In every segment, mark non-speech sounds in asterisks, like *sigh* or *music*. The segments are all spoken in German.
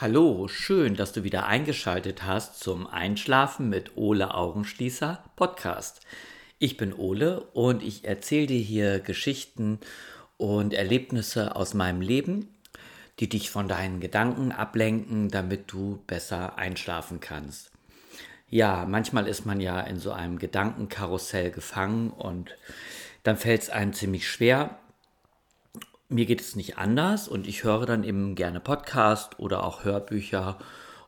Hallo, schön, dass du wieder eingeschaltet hast zum Einschlafen mit Ole Augenschließer Podcast. Ich bin Ole und ich erzähle dir hier Geschichten und Erlebnisse aus meinem Leben, die dich von deinen Gedanken ablenken, damit du besser einschlafen kannst. Ja, manchmal ist man ja in so einem Gedankenkarussell gefangen und dann fällt es einem ziemlich schwer, mir geht es nicht anders und ich höre dann eben gerne Podcast oder auch Hörbücher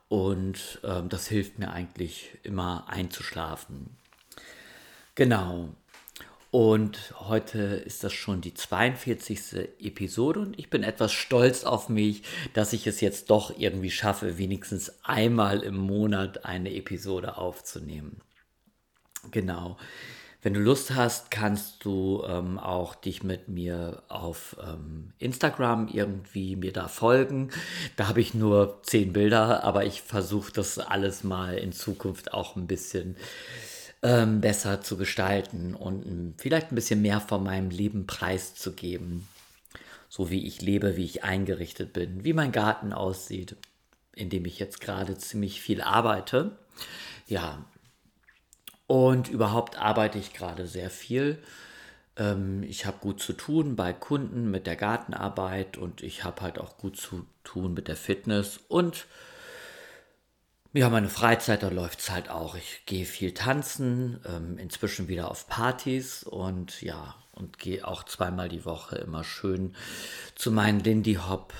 und äh, das hilft mir eigentlich immer einzuschlafen. Genau. Und heute ist das schon die 42. Episode und ich bin etwas stolz auf mich, dass ich es jetzt doch irgendwie schaffe, wenigstens einmal im Monat eine Episode aufzunehmen. Genau. Wenn du Lust hast, kannst du ähm, auch dich mit mir auf ähm, Instagram irgendwie mir da folgen. Da habe ich nur zehn Bilder, aber ich versuche das alles mal in Zukunft auch ein bisschen ähm, besser zu gestalten und ähm, vielleicht ein bisschen mehr von meinem Leben preiszugeben. So wie ich lebe, wie ich eingerichtet bin, wie mein Garten aussieht, in dem ich jetzt gerade ziemlich viel arbeite. Ja, und überhaupt arbeite ich gerade sehr viel. Ähm, ich habe gut zu tun bei Kunden mit der Gartenarbeit und ich habe halt auch gut zu tun mit der Fitness. Und ja, meine Freizeit, da läuft es halt auch. Ich gehe viel tanzen, ähm, inzwischen wieder auf Partys und ja, und gehe auch zweimal die Woche immer schön zu meinen Lindy Hop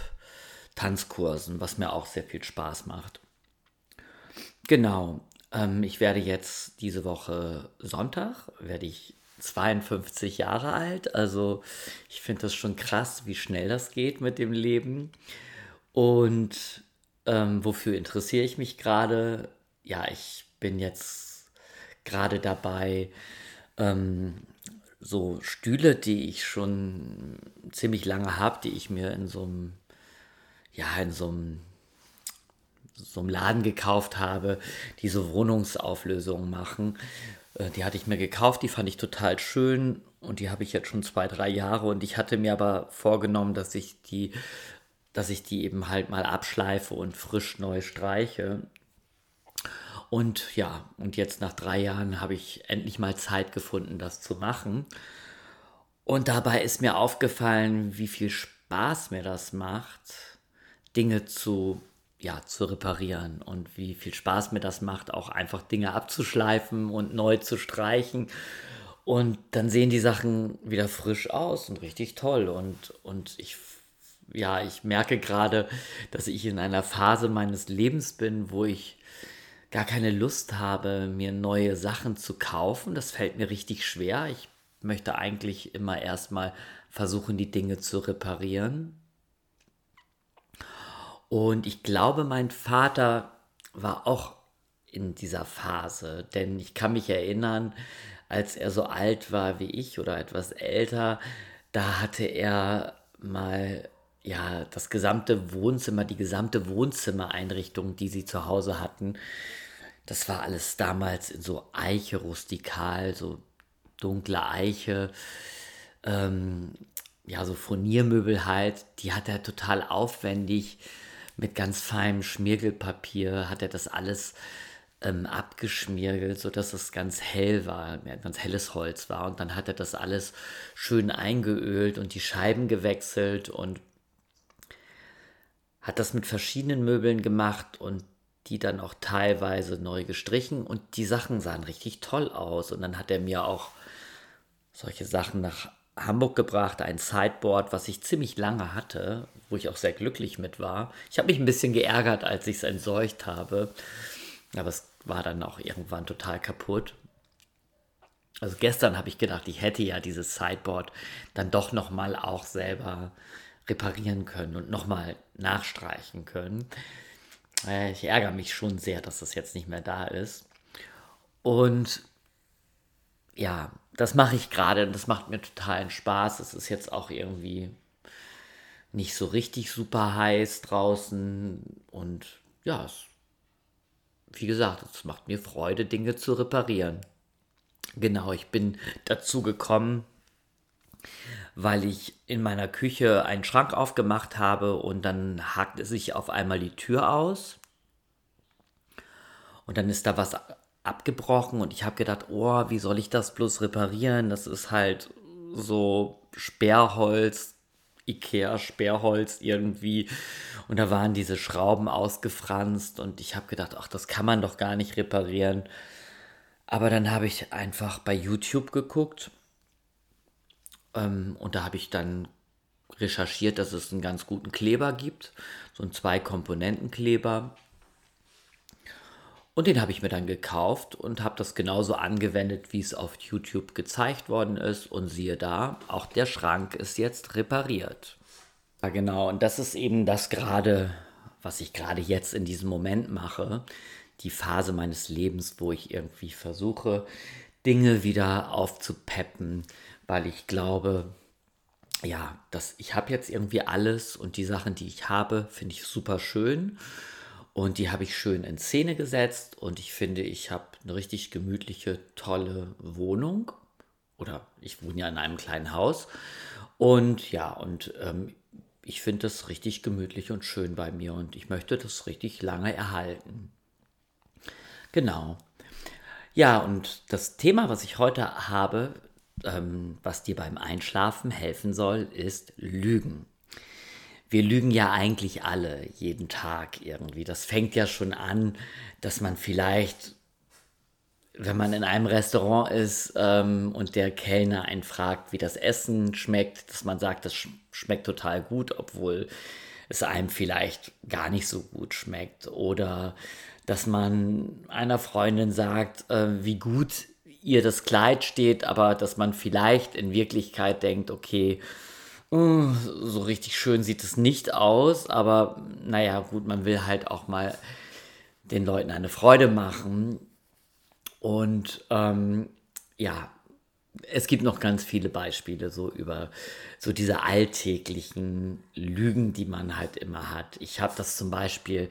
Tanzkursen, was mir auch sehr viel Spaß macht. Genau, ähm, ich werde jetzt diese Woche Sonntag, werde ich 52 Jahre alt. Also ich finde das schon krass, wie schnell das geht mit dem Leben. Und ähm, wofür interessiere ich mich gerade? Ja, ich bin jetzt gerade dabei, ähm, so Stühle, die ich schon ziemlich lange habe, die ich mir in so einem, ja, in so einem so einem Laden gekauft habe, die so Wohnungsauflösungen machen. Äh, die hatte ich mir gekauft, die fand ich total schön und die habe ich jetzt schon zwei, drei Jahre und ich hatte mir aber vorgenommen, dass ich die, dass ich die eben halt mal abschleife und frisch neu streiche. Und ja, und jetzt nach drei Jahren habe ich endlich mal Zeit gefunden, das zu machen. Und dabei ist mir aufgefallen, wie viel Spaß mir das macht, Dinge zu ja, zu reparieren und wie viel Spaß mir das macht, auch einfach Dinge abzuschleifen und neu zu streichen. Und dann sehen die Sachen wieder frisch aus und richtig toll. Und, und ich, ja, ich merke gerade, dass ich in einer Phase meines Lebens bin, wo ich gar keine Lust habe, mir neue Sachen zu kaufen. Das fällt mir richtig schwer. Ich möchte eigentlich immer erstmal versuchen, die Dinge zu reparieren und ich glaube, mein Vater war auch in dieser Phase, denn ich kann mich erinnern, als er so alt war wie ich oder etwas älter, da hatte er mal ja das gesamte Wohnzimmer, die gesamte Wohnzimmereinrichtung, die sie zu Hause hatten, das war alles damals in so Eiche rustikal, so dunkle Eiche, ähm, ja so Furniermöbel halt, die hat er total aufwendig mit ganz feinem Schmirgelpapier hat er das alles ähm, abgeschmirgelt, sodass es ganz hell war, ganz helles Holz war. Und dann hat er das alles schön eingeölt und die Scheiben gewechselt und hat das mit verschiedenen Möbeln gemacht und die dann auch teilweise neu gestrichen und die Sachen sahen richtig toll aus. Und dann hat er mir auch solche Sachen nach Hamburg gebracht, ein Sideboard, was ich ziemlich lange hatte, wo ich auch sehr glücklich mit war. Ich habe mich ein bisschen geärgert, als ich es entsorgt habe, aber es war dann auch irgendwann total kaputt. Also gestern habe ich gedacht, ich hätte ja dieses Sideboard dann doch noch mal auch selber reparieren können und noch mal nachstreichen können. Äh, ich ärgere mich schon sehr, dass das jetzt nicht mehr da ist. Und ja, das mache ich gerade und das macht mir totalen Spaß. Es ist jetzt auch irgendwie nicht so richtig super heiß draußen und ja, es, wie gesagt, es macht mir Freude, Dinge zu reparieren. Genau, ich bin dazu gekommen, weil ich in meiner Küche einen Schrank aufgemacht habe und dann hakte sich auf einmal die Tür aus. Und dann ist da was abgebrochen und ich habe gedacht, oh, wie soll ich das bloß reparieren? Das ist halt so Sperrholz, Ikea Sperrholz irgendwie. Und da waren diese Schrauben ausgefranst und ich habe gedacht, ach, das kann man doch gar nicht reparieren. Aber dann habe ich einfach bei YouTube geguckt ähm, und da habe ich dann recherchiert, dass es einen ganz guten Kleber gibt, so einen Zwei-Komponenten-Kleber. Und den habe ich mir dann gekauft und habe das genauso angewendet, wie es auf YouTube gezeigt worden ist. Und siehe da, auch der Schrank ist jetzt repariert. Ja, genau. Und das ist eben das gerade, was ich gerade jetzt in diesem Moment mache. Die Phase meines Lebens, wo ich irgendwie versuche, Dinge wieder aufzupeppen, weil ich glaube, ja, dass ich habe jetzt irgendwie alles und die Sachen, die ich habe, finde ich super schön. Und die habe ich schön in Szene gesetzt und ich finde, ich habe eine richtig gemütliche, tolle Wohnung. Oder ich wohne ja in einem kleinen Haus. Und ja, und ähm, ich finde das richtig gemütlich und schön bei mir und ich möchte das richtig lange erhalten. Genau. Ja, und das Thema, was ich heute habe, ähm, was dir beim Einschlafen helfen soll, ist Lügen wir lügen ja eigentlich alle jeden Tag irgendwie. Das fängt ja schon an, dass man vielleicht, wenn man in einem Restaurant ist ähm, und der Kellner einen fragt, wie das Essen schmeckt, dass man sagt, das sch schmeckt total gut, obwohl es einem vielleicht gar nicht so gut schmeckt. Oder dass man einer Freundin sagt, äh, wie gut ihr das Kleid steht, aber dass man vielleicht in Wirklichkeit denkt, okay, so richtig schön sieht es nicht aus, aber naja, gut, man will halt auch mal den Leuten eine Freude machen. Und ähm, ja, es gibt noch ganz viele Beispiele so über so diese alltäglichen Lügen, die man halt immer hat. Ich habe das zum Beispiel,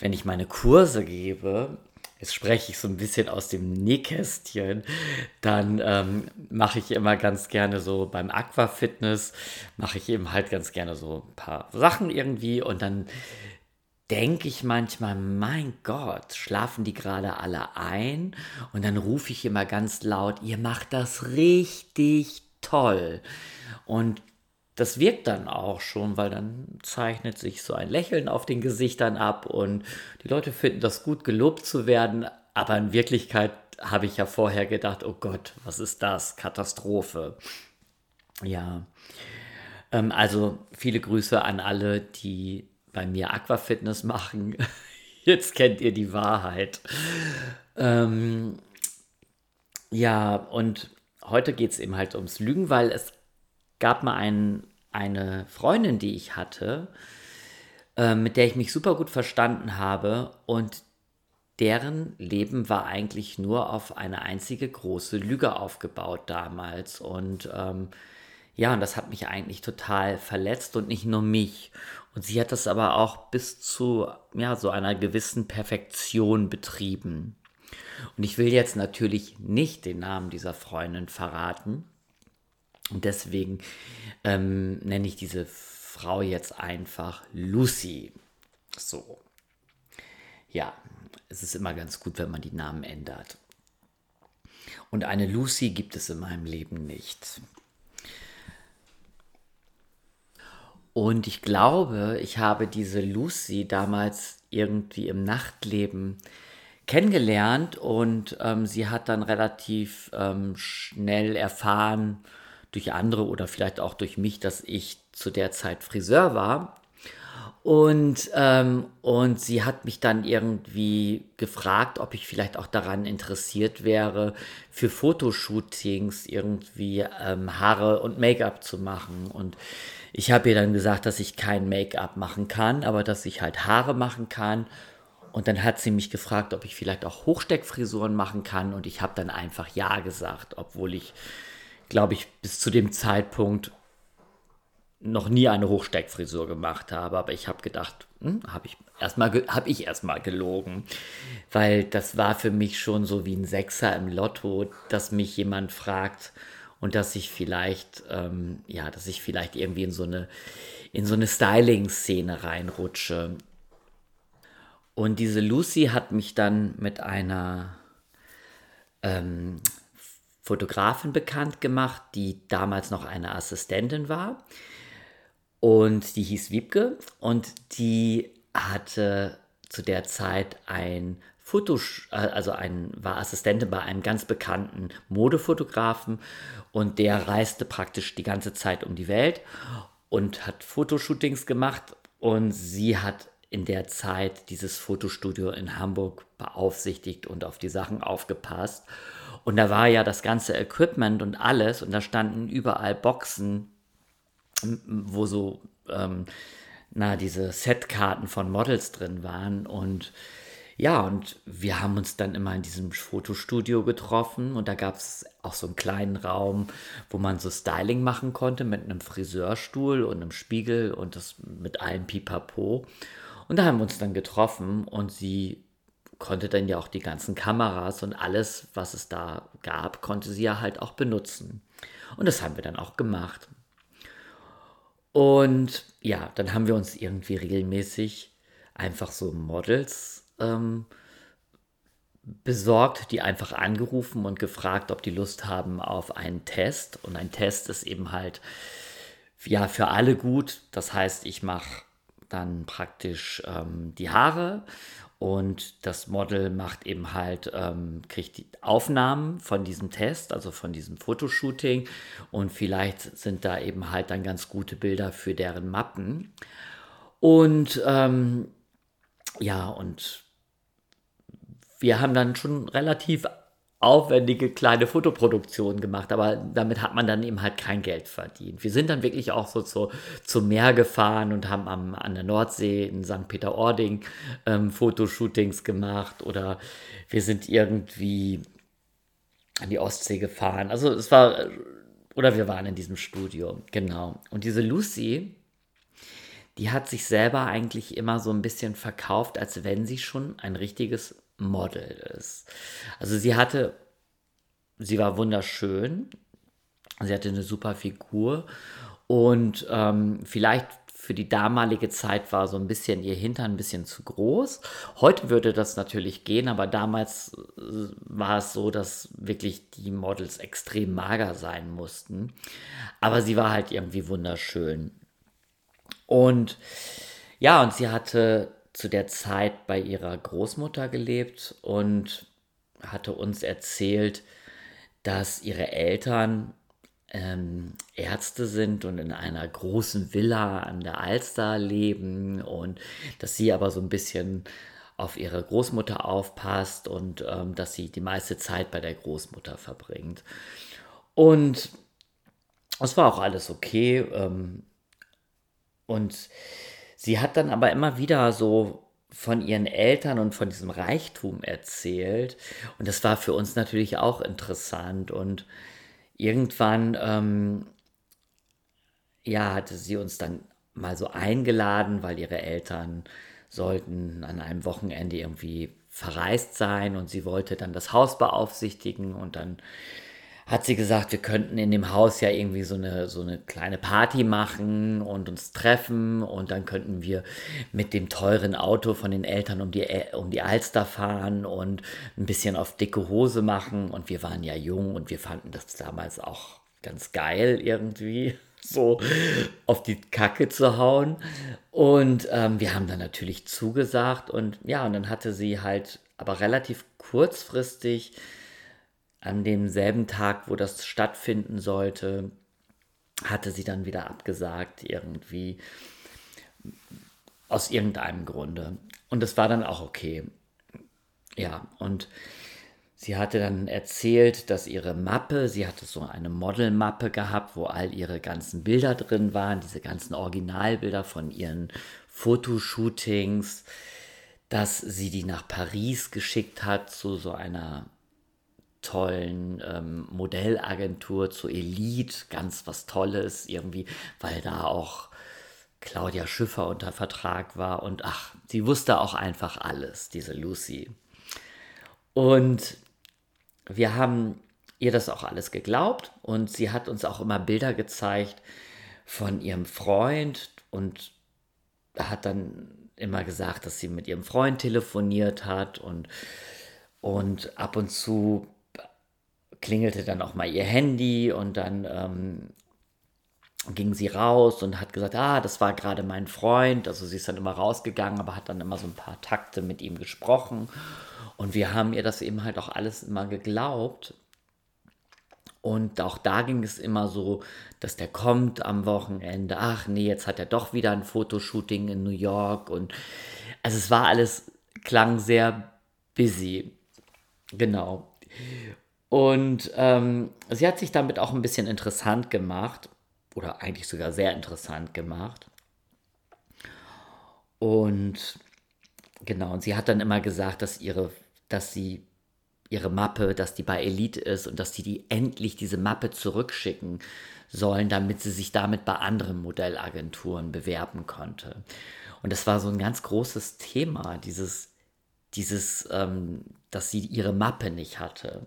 wenn ich meine Kurse gebe, jetzt spreche ich so ein bisschen aus dem Nähkästchen, dann ähm, mache ich immer ganz gerne so beim Aquafitness, mache ich eben halt ganz gerne so ein paar Sachen irgendwie und dann denke ich manchmal, mein Gott, schlafen die gerade alle ein? Und dann rufe ich immer ganz laut, ihr macht das richtig toll. Und das wirkt dann auch schon, weil dann zeichnet sich so ein Lächeln auf den Gesichtern ab und die Leute finden das gut, gelobt zu werden. Aber in Wirklichkeit habe ich ja vorher gedacht, oh Gott, was ist das? Katastrophe. Ja. Ähm, also viele Grüße an alle, die bei mir Aquafitness machen. *laughs* Jetzt kennt ihr die Wahrheit. Ähm, ja, und heute geht es eben halt ums Lügen, weil es gab mal einen eine Freundin, die ich hatte, äh, mit der ich mich super gut verstanden habe und deren Leben war eigentlich nur auf eine einzige große Lüge aufgebaut damals. Und ähm, ja, und das hat mich eigentlich total verletzt und nicht nur mich. Und sie hat das aber auch bis zu ja, so einer gewissen Perfektion betrieben. Und ich will jetzt natürlich nicht den Namen dieser Freundin verraten. Und deswegen ähm, nenne ich diese Frau jetzt einfach Lucy. So. Ja, es ist immer ganz gut, wenn man die Namen ändert. Und eine Lucy gibt es in meinem Leben nicht. Und ich glaube, ich habe diese Lucy damals irgendwie im Nachtleben kennengelernt und ähm, sie hat dann relativ ähm, schnell erfahren, durch andere oder vielleicht auch durch mich, dass ich zu der Zeit Friseur war. Und, ähm, und sie hat mich dann irgendwie gefragt, ob ich vielleicht auch daran interessiert wäre, für Fotoshootings irgendwie ähm, Haare und Make-up zu machen. Und ich habe ihr dann gesagt, dass ich kein Make-up machen kann, aber dass ich halt Haare machen kann. Und dann hat sie mich gefragt, ob ich vielleicht auch Hochsteckfrisuren machen kann. Und ich habe dann einfach Ja gesagt, obwohl ich glaube ich, bis zu dem Zeitpunkt noch nie eine Hochsteckfrisur gemacht habe, aber ich habe gedacht, hm, habe ich erstmal habe ich gelogen, weil das war für mich schon so wie ein Sechser im Lotto, dass mich jemand fragt und dass ich vielleicht, ähm, ja, dass ich vielleicht irgendwie in so eine, in so eine Styling-Szene reinrutsche. Und diese Lucy hat mich dann mit einer ähm, Fotografin bekannt gemacht, die damals noch eine Assistentin war. Und die hieß Wiebke und die hatte zu der Zeit ein Fotos, äh, also ein, war Assistentin bei einem ganz bekannten Modefotografen und der reiste praktisch die ganze Zeit um die Welt und hat Fotoshootings gemacht und sie hat in der Zeit dieses Fotostudio in Hamburg beaufsichtigt und auf die Sachen aufgepasst. Und da war ja das ganze Equipment und alles und da standen überall Boxen, wo so, ähm, na, diese Setkarten von Models drin waren und ja, und wir haben uns dann immer in diesem Fotostudio getroffen und da gab es auch so einen kleinen Raum, wo man so Styling machen konnte mit einem Friseurstuhl und einem Spiegel und das mit allem Pipapo. Und da haben wir uns dann getroffen und sie konnte dann ja auch die ganzen Kameras und alles, was es da gab, konnte sie ja halt auch benutzen. Und das haben wir dann auch gemacht. Und ja, dann haben wir uns irgendwie regelmäßig einfach so Models ähm, besorgt, die einfach angerufen und gefragt, ob die Lust haben auf einen Test. Und ein Test ist eben halt ja für alle gut. Das heißt, ich mache dann praktisch ähm, die Haare und das Model macht eben halt, ähm, kriegt die Aufnahmen von diesem Test, also von diesem Fotoshooting. Und vielleicht sind da eben halt dann ganz gute Bilder für deren Mappen. Und ähm, ja, und wir haben dann schon relativ aufwendige kleine Fotoproduktionen gemacht, aber damit hat man dann eben halt kein Geld verdient. Wir sind dann wirklich auch so zu, zum Meer gefahren und haben am, an der Nordsee in St. Peter-Ording ähm, Fotoshootings gemacht oder wir sind irgendwie an die Ostsee gefahren. Also es war, oder wir waren in diesem Studio, genau. Und diese Lucy, die hat sich selber eigentlich immer so ein bisschen verkauft, als wenn sie schon ein richtiges Model ist. Also sie hatte, sie war wunderschön, sie hatte eine super Figur und ähm, vielleicht für die damalige Zeit war so ein bisschen ihr Hintern ein bisschen zu groß. Heute würde das natürlich gehen, aber damals äh, war es so, dass wirklich die Models extrem mager sein mussten. Aber sie war halt irgendwie wunderschön. Und ja, und sie hatte zu der Zeit bei ihrer Großmutter gelebt und hatte uns erzählt, dass ihre Eltern ähm, Ärzte sind und in einer großen Villa an der Alster leben und dass sie aber so ein bisschen auf ihre Großmutter aufpasst und ähm, dass sie die meiste Zeit bei der Großmutter verbringt. Und es war auch alles okay. Ähm, und Sie hat dann aber immer wieder so von ihren Eltern und von diesem Reichtum erzählt. Und das war für uns natürlich auch interessant. Und irgendwann, ähm, ja, hatte sie uns dann mal so eingeladen, weil ihre Eltern sollten an einem Wochenende irgendwie verreist sein und sie wollte dann das Haus beaufsichtigen und dann hat sie gesagt, wir könnten in dem Haus ja irgendwie so eine, so eine kleine Party machen und uns treffen und dann könnten wir mit dem teuren Auto von den Eltern um die, um die Alster fahren und ein bisschen auf dicke Hose machen und wir waren ja jung und wir fanden das damals auch ganz geil irgendwie *laughs* so auf die Kacke zu hauen. Und ähm, wir haben dann natürlich zugesagt und ja, und dann hatte sie halt aber relativ kurzfristig an demselben Tag, wo das stattfinden sollte, hatte sie dann wieder abgesagt, irgendwie aus irgendeinem Grunde. Und das war dann auch okay. Ja, und sie hatte dann erzählt, dass ihre Mappe, sie hatte so eine Modelmappe gehabt, wo all ihre ganzen Bilder drin waren, diese ganzen Originalbilder von ihren Fotoshootings, dass sie die nach Paris geschickt hat zu so einer tollen ähm, Modellagentur zur Elite, ganz was Tolles irgendwie, weil da auch Claudia Schiffer unter Vertrag war und ach, sie wusste auch einfach alles, diese Lucy. Und wir haben ihr das auch alles geglaubt und sie hat uns auch immer Bilder gezeigt von ihrem Freund und hat dann immer gesagt, dass sie mit ihrem Freund telefoniert hat und, und ab und zu klingelte dann auch mal ihr Handy und dann ähm, ging sie raus und hat gesagt, ah, das war gerade mein Freund. Also sie ist dann immer rausgegangen, aber hat dann immer so ein paar Takte mit ihm gesprochen. Und wir haben ihr das eben halt auch alles immer geglaubt. Und auch da ging es immer so, dass der kommt am Wochenende. Ach nee, jetzt hat er doch wieder ein Fotoshooting in New York. Und also es war alles, klang sehr busy. Genau. Und ähm, sie hat sich damit auch ein bisschen interessant gemacht. Oder eigentlich sogar sehr interessant gemacht. Und genau, und sie hat dann immer gesagt, dass ihre, dass sie ihre Mappe, dass die bei Elite ist und dass die die endlich diese Mappe zurückschicken sollen, damit sie sich damit bei anderen Modellagenturen bewerben konnte. Und das war so ein ganz großes Thema, dieses, dieses, ähm, dass sie ihre Mappe nicht hatte.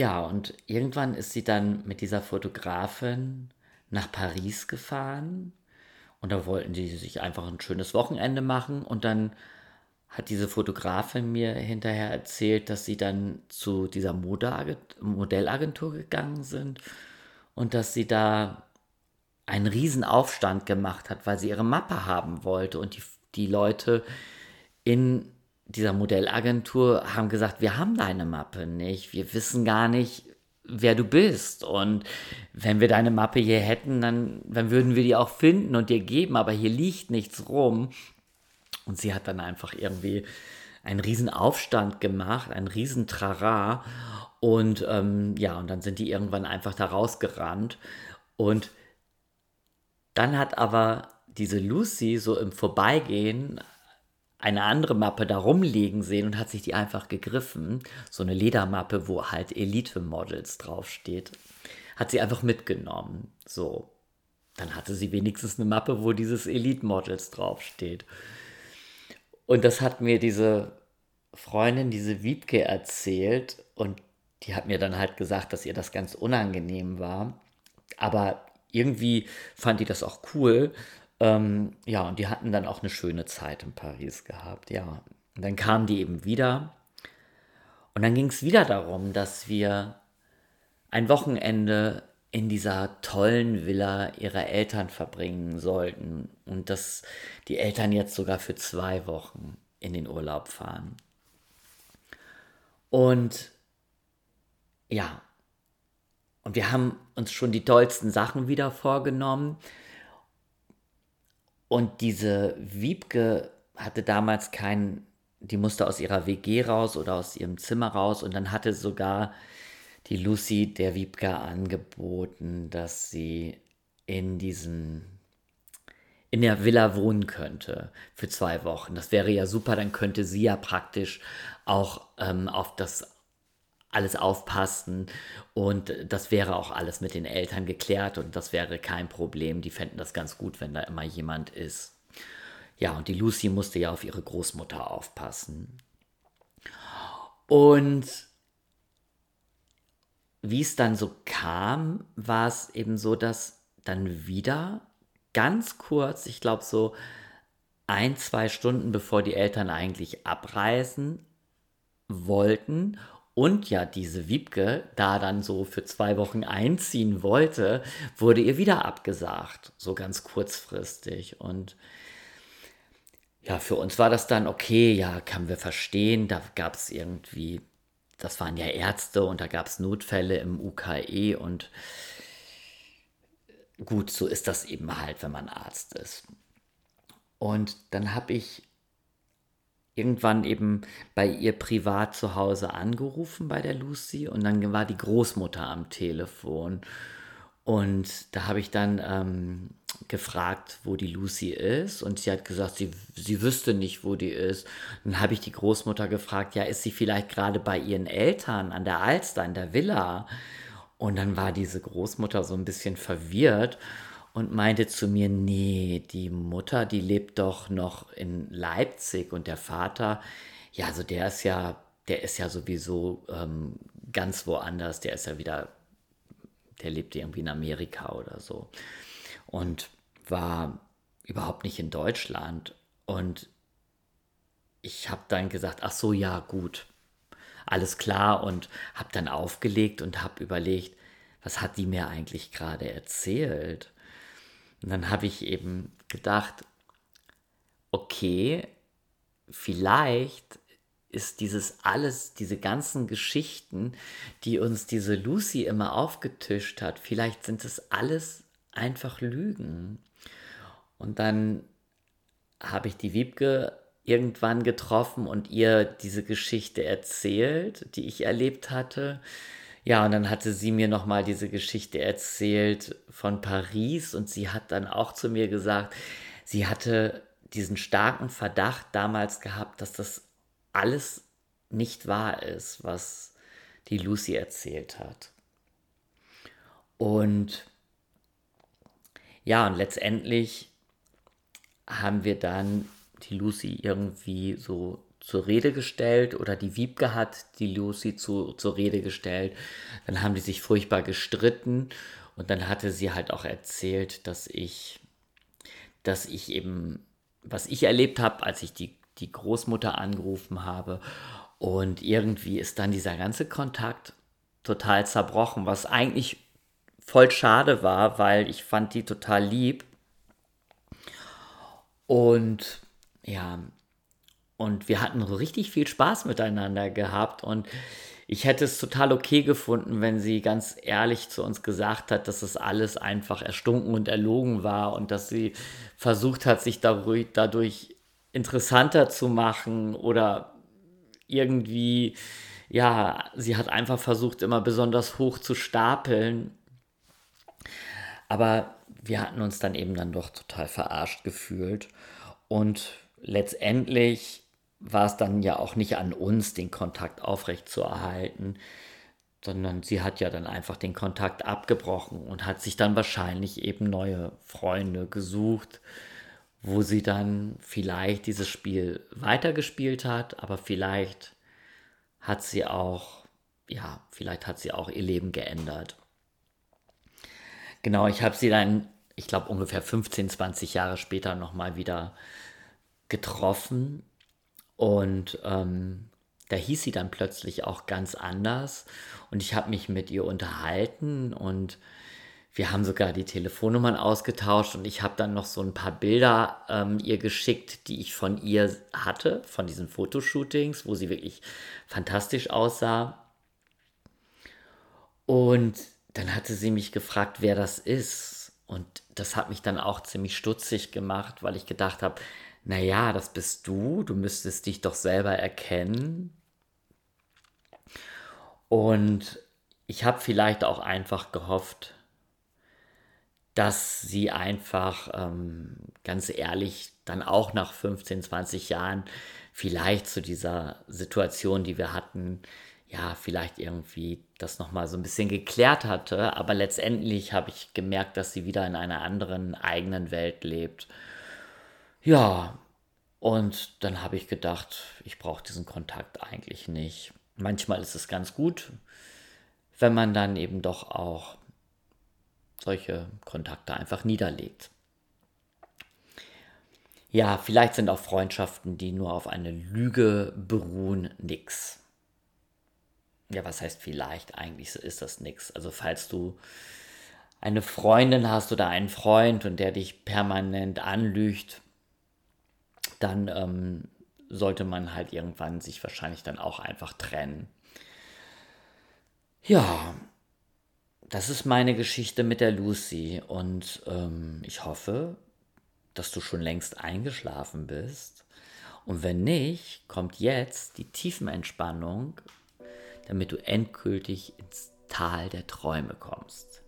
Ja, und irgendwann ist sie dann mit dieser Fotografin nach Paris gefahren und da wollten die sich einfach ein schönes Wochenende machen und dann hat diese Fotografin mir hinterher erzählt, dass sie dann zu dieser Modellagentur gegangen sind und dass sie da einen riesen Aufstand gemacht hat, weil sie ihre Mappe haben wollte und die, die Leute in dieser Modellagentur haben gesagt, wir haben deine Mappe nicht, wir wissen gar nicht, wer du bist. Und wenn wir deine Mappe hier hätten, dann, dann würden wir die auch finden und dir geben, aber hier liegt nichts rum. Und sie hat dann einfach irgendwie einen riesen Aufstand gemacht, einen riesen Trara. Und ähm, ja, und dann sind die irgendwann einfach da rausgerannt. Und dann hat aber diese Lucy so im Vorbeigehen eine andere Mappe da rumliegen sehen und hat sich die einfach gegriffen. So eine Ledermappe, wo halt Elite-Models draufsteht. Hat sie einfach mitgenommen. So. Dann hatte sie wenigstens eine Mappe, wo dieses Elite-Models draufsteht. Und das hat mir diese Freundin, diese Wiebke, erzählt. Und die hat mir dann halt gesagt, dass ihr das ganz unangenehm war. Aber irgendwie fand die das auch cool. Ähm, ja, und die hatten dann auch eine schöne Zeit in Paris gehabt. Ja, und dann kamen die eben wieder. Und dann ging es wieder darum, dass wir ein Wochenende in dieser tollen Villa ihrer Eltern verbringen sollten und dass die Eltern jetzt sogar für zwei Wochen in den Urlaub fahren. Und ja, und wir haben uns schon die tollsten Sachen wieder vorgenommen. Und diese Wiebke hatte damals keinen, die musste aus ihrer WG raus oder aus ihrem Zimmer raus und dann hatte sogar die Lucy der Wiebke angeboten, dass sie in diesem in der Villa wohnen könnte für zwei Wochen. Das wäre ja super, dann könnte sie ja praktisch auch ähm, auf das alles aufpassen und das wäre auch alles mit den Eltern geklärt und das wäre kein Problem. Die fänden das ganz gut, wenn da immer jemand ist. Ja, und die Lucy musste ja auf ihre Großmutter aufpassen. Und wie es dann so kam, war es eben so, dass dann wieder ganz kurz, ich glaube so ein, zwei Stunden bevor die Eltern eigentlich abreisen wollten und ja diese Wiebke da dann so für zwei Wochen einziehen wollte, wurde ihr wieder abgesagt, so ganz kurzfristig. Und ja, für uns war das dann okay, ja, kann wir verstehen, da gab es irgendwie das waren ja Ärzte und da gab es Notfälle im UKE und gut, so ist das eben halt, wenn man Arzt ist. Und dann habe ich irgendwann eben bei ihr privat zu Hause angerufen bei der Lucy und dann war die Großmutter am Telefon und da habe ich dann ähm, gefragt, wo die Lucy ist und sie hat gesagt, sie, sie wüsste nicht, wo die ist. Dann habe ich die Großmutter gefragt, ja, ist sie vielleicht gerade bei ihren Eltern an der Alster, in der Villa? Und dann war diese Großmutter so ein bisschen verwirrt und meinte zu mir, nee, die Mutter, die lebt doch noch in Leipzig und der Vater, ja, also der ist ja der ist ja sowieso ähm, ganz woanders. Der ist ja wieder, der lebt irgendwie in Amerika oder so. Und war überhaupt nicht in Deutschland. Und ich habe dann gesagt, ach so, ja, gut, alles klar. Und habe dann aufgelegt und habe überlegt, was hat die mir eigentlich gerade erzählt? Und dann habe ich eben gedacht, okay, vielleicht ist dieses alles, diese ganzen Geschichten, die uns diese Lucy immer aufgetischt hat, vielleicht sind es alles einfach Lügen. Und dann habe ich die Wiebke irgendwann getroffen und ihr diese Geschichte erzählt, die ich erlebt hatte. Ja, und dann hatte sie mir nochmal diese Geschichte erzählt von Paris und sie hat dann auch zu mir gesagt, sie hatte diesen starken Verdacht damals gehabt, dass das alles nicht wahr ist, was die Lucy erzählt hat. Und ja, und letztendlich haben wir dann die Lucy irgendwie so zur Rede gestellt oder die Wiebke hat die Lucy zu, zur Rede gestellt. Dann haben die sich furchtbar gestritten und dann hatte sie halt auch erzählt, dass ich, dass ich eben, was ich erlebt habe, als ich die die Großmutter angerufen habe. Und irgendwie ist dann dieser ganze Kontakt total zerbrochen, was eigentlich voll schade war, weil ich fand die total lieb. Und ja, und wir hatten richtig viel Spaß miteinander gehabt und ich hätte es total okay gefunden, wenn sie ganz ehrlich zu uns gesagt hat, dass es alles einfach erstunken und erlogen war und dass sie versucht hat, sich dadurch, dadurch interessanter zu machen oder irgendwie, ja, sie hat einfach versucht, immer besonders hoch zu stapeln. Aber wir hatten uns dann eben dann doch total verarscht gefühlt. Und letztendlich war es dann ja auch nicht an uns, den Kontakt aufrechtzuerhalten, sondern sie hat ja dann einfach den Kontakt abgebrochen und hat sich dann wahrscheinlich eben neue Freunde gesucht, wo sie dann vielleicht dieses Spiel weitergespielt hat, aber vielleicht hat sie auch, ja, vielleicht hat sie auch ihr Leben geändert. Genau, ich habe sie dann, ich glaube ungefähr 15, 20 Jahre später nochmal wieder getroffen und ähm, da hieß sie dann plötzlich auch ganz anders und ich habe mich mit ihr unterhalten und wir haben sogar die Telefonnummern ausgetauscht und ich habe dann noch so ein paar Bilder ähm, ihr geschickt, die ich von ihr hatte, von diesen Fotoshootings, wo sie wirklich fantastisch aussah. Und dann hatte sie mich gefragt, wer das ist. Und das hat mich dann auch ziemlich stutzig gemacht, weil ich gedacht habe, naja, das bist du, du müsstest dich doch selber erkennen. Und ich habe vielleicht auch einfach gehofft, dass sie einfach ähm, ganz ehrlich dann auch nach 15, 20 Jahren vielleicht zu dieser Situation, die wir hatten, ja, vielleicht irgendwie das nochmal so ein bisschen geklärt hatte. Aber letztendlich habe ich gemerkt, dass sie wieder in einer anderen eigenen Welt lebt. Ja, und dann habe ich gedacht, ich brauche diesen Kontakt eigentlich nicht. Manchmal ist es ganz gut, wenn man dann eben doch auch solche Kontakte einfach niederlegt. Ja, vielleicht sind auch Freundschaften, die nur auf eine Lüge beruhen, nix. Ja, was heißt vielleicht? Eigentlich ist das nix. Also falls du eine Freundin hast oder einen Freund und der dich permanent anlügt, dann ähm, sollte man halt irgendwann sich wahrscheinlich dann auch einfach trennen. Ja, das ist meine Geschichte mit der Lucy und ähm, ich hoffe, dass du schon längst eingeschlafen bist. Und wenn nicht, kommt jetzt die Tiefenentspannung, damit du endgültig ins Tal der Träume kommst.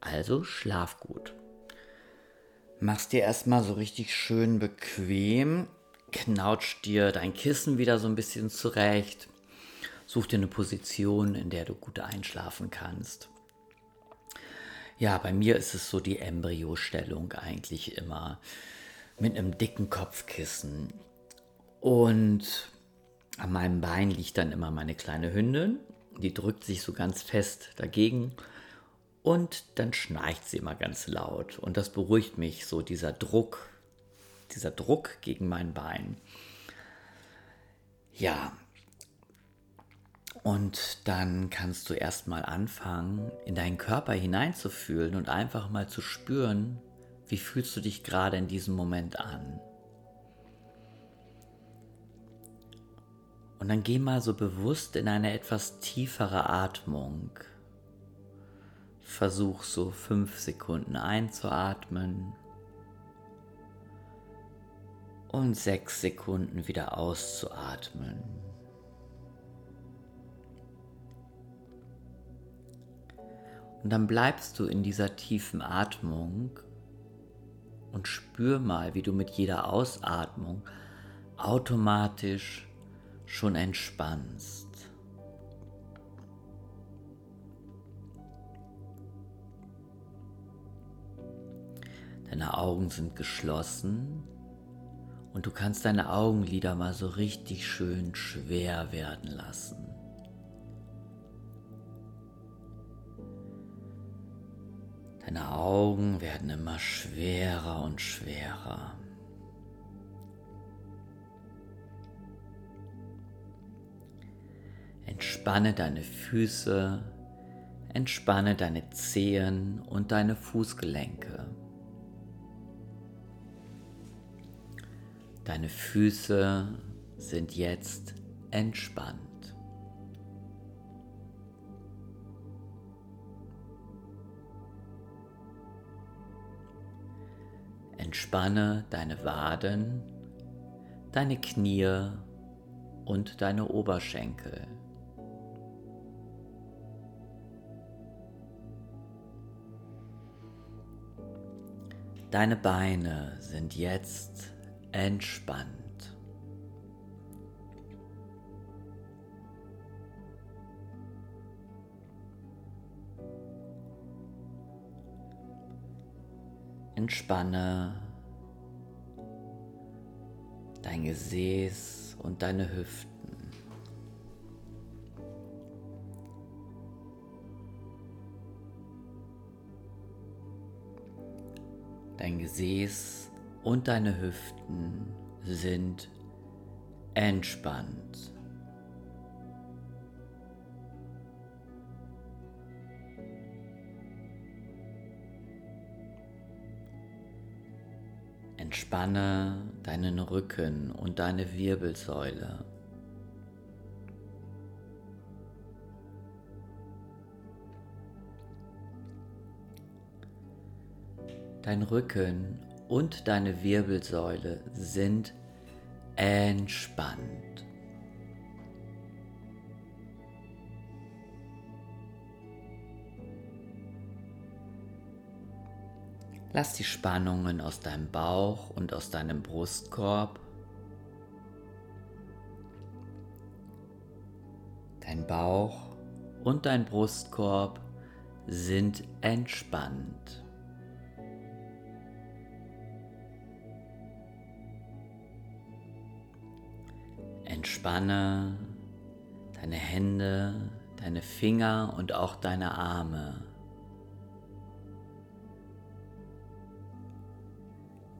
Also schlaf gut. Machst dir erstmal so richtig schön bequem, knautsch dir dein Kissen wieder so ein bisschen zurecht, such dir eine Position, in der du gut einschlafen kannst. Ja, bei mir ist es so die Embryostellung eigentlich immer mit einem dicken Kopfkissen. Und An meinem Bein liegt dann immer meine kleine Hündin. Die drückt sich so ganz fest dagegen und dann schnarcht sie immer ganz laut. Und das beruhigt mich, so dieser Druck, dieser Druck gegen mein Bein. Ja. Und dann kannst du erstmal anfangen, in deinen Körper hineinzufühlen und einfach mal zu spüren, wie fühlst du dich gerade in diesem Moment an. Und dann geh mal so bewusst in eine etwas tiefere Atmung. Versuch so fünf Sekunden einzuatmen und sechs Sekunden wieder auszuatmen. Und dann bleibst du in dieser tiefen Atmung und spür mal, wie du mit jeder Ausatmung automatisch schon entspannst. Deine Augen sind geschlossen und du kannst deine Augenlider mal so richtig schön schwer werden lassen. Deine Augen werden immer schwerer und schwerer. Entspanne deine Füße, entspanne deine Zehen und deine Fußgelenke. Deine Füße sind jetzt entspannt. Entspanne deine Waden, deine Knie und deine Oberschenkel. Deine Beine sind jetzt entspannt. Entspanne dein Gesäß und deine Hüften. Dein Gesäß und deine Hüften sind entspannt. Entspanne deinen Rücken und deine Wirbelsäule. Dein Rücken und deine Wirbelsäule sind entspannt. Lass die Spannungen aus deinem Bauch und aus deinem Brustkorb, dein Bauch und dein Brustkorb sind entspannt. Entspanne deine Hände, deine Finger und auch deine Arme.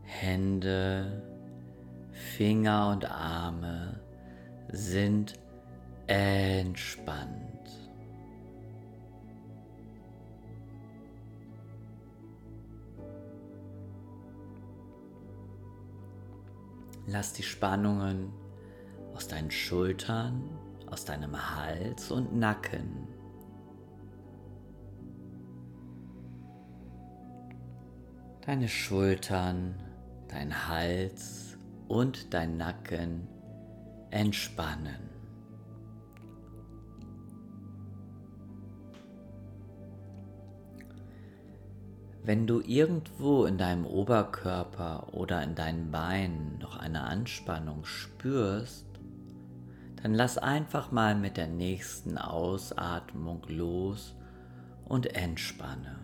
Hände, Finger und Arme sind entspannt. Lass die Spannungen aus deinen Schultern, aus deinem Hals und Nacken. Deine Schultern, dein Hals und dein Nacken entspannen. Wenn du irgendwo in deinem Oberkörper oder in deinen Beinen noch eine Anspannung spürst, dann lass einfach mal mit der nächsten Ausatmung los und entspanne.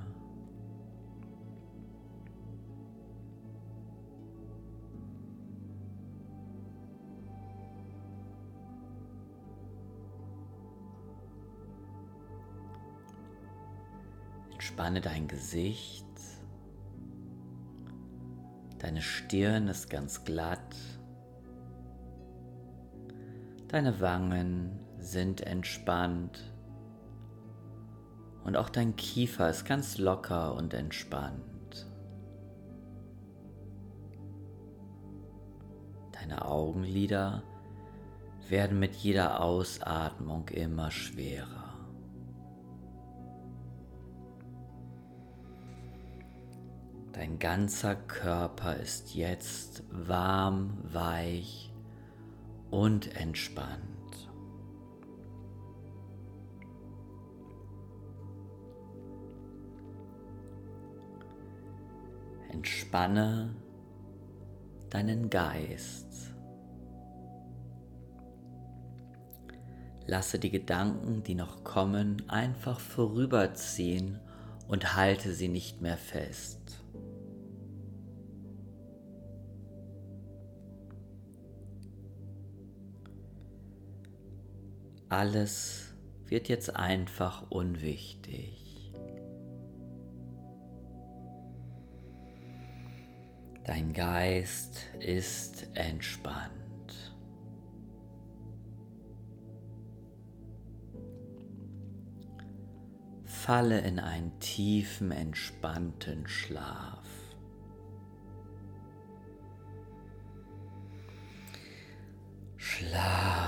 Entspanne dein Gesicht, deine Stirn ist ganz glatt. Deine Wangen sind entspannt. Und auch dein Kiefer ist ganz locker und entspannt. Deine Augenlider werden mit jeder Ausatmung immer schwerer. Dein ganzer Körper ist jetzt warm, weich und entspannt. Entspanne deinen Geist. Lasse die Gedanken, die noch kommen, einfach vorüberziehen und halte sie nicht mehr fest. Alles wird jetzt einfach unwichtig. Dein Geist ist entspannt. Falle in einen tiefen, entspannten Schlaf. Schlaf.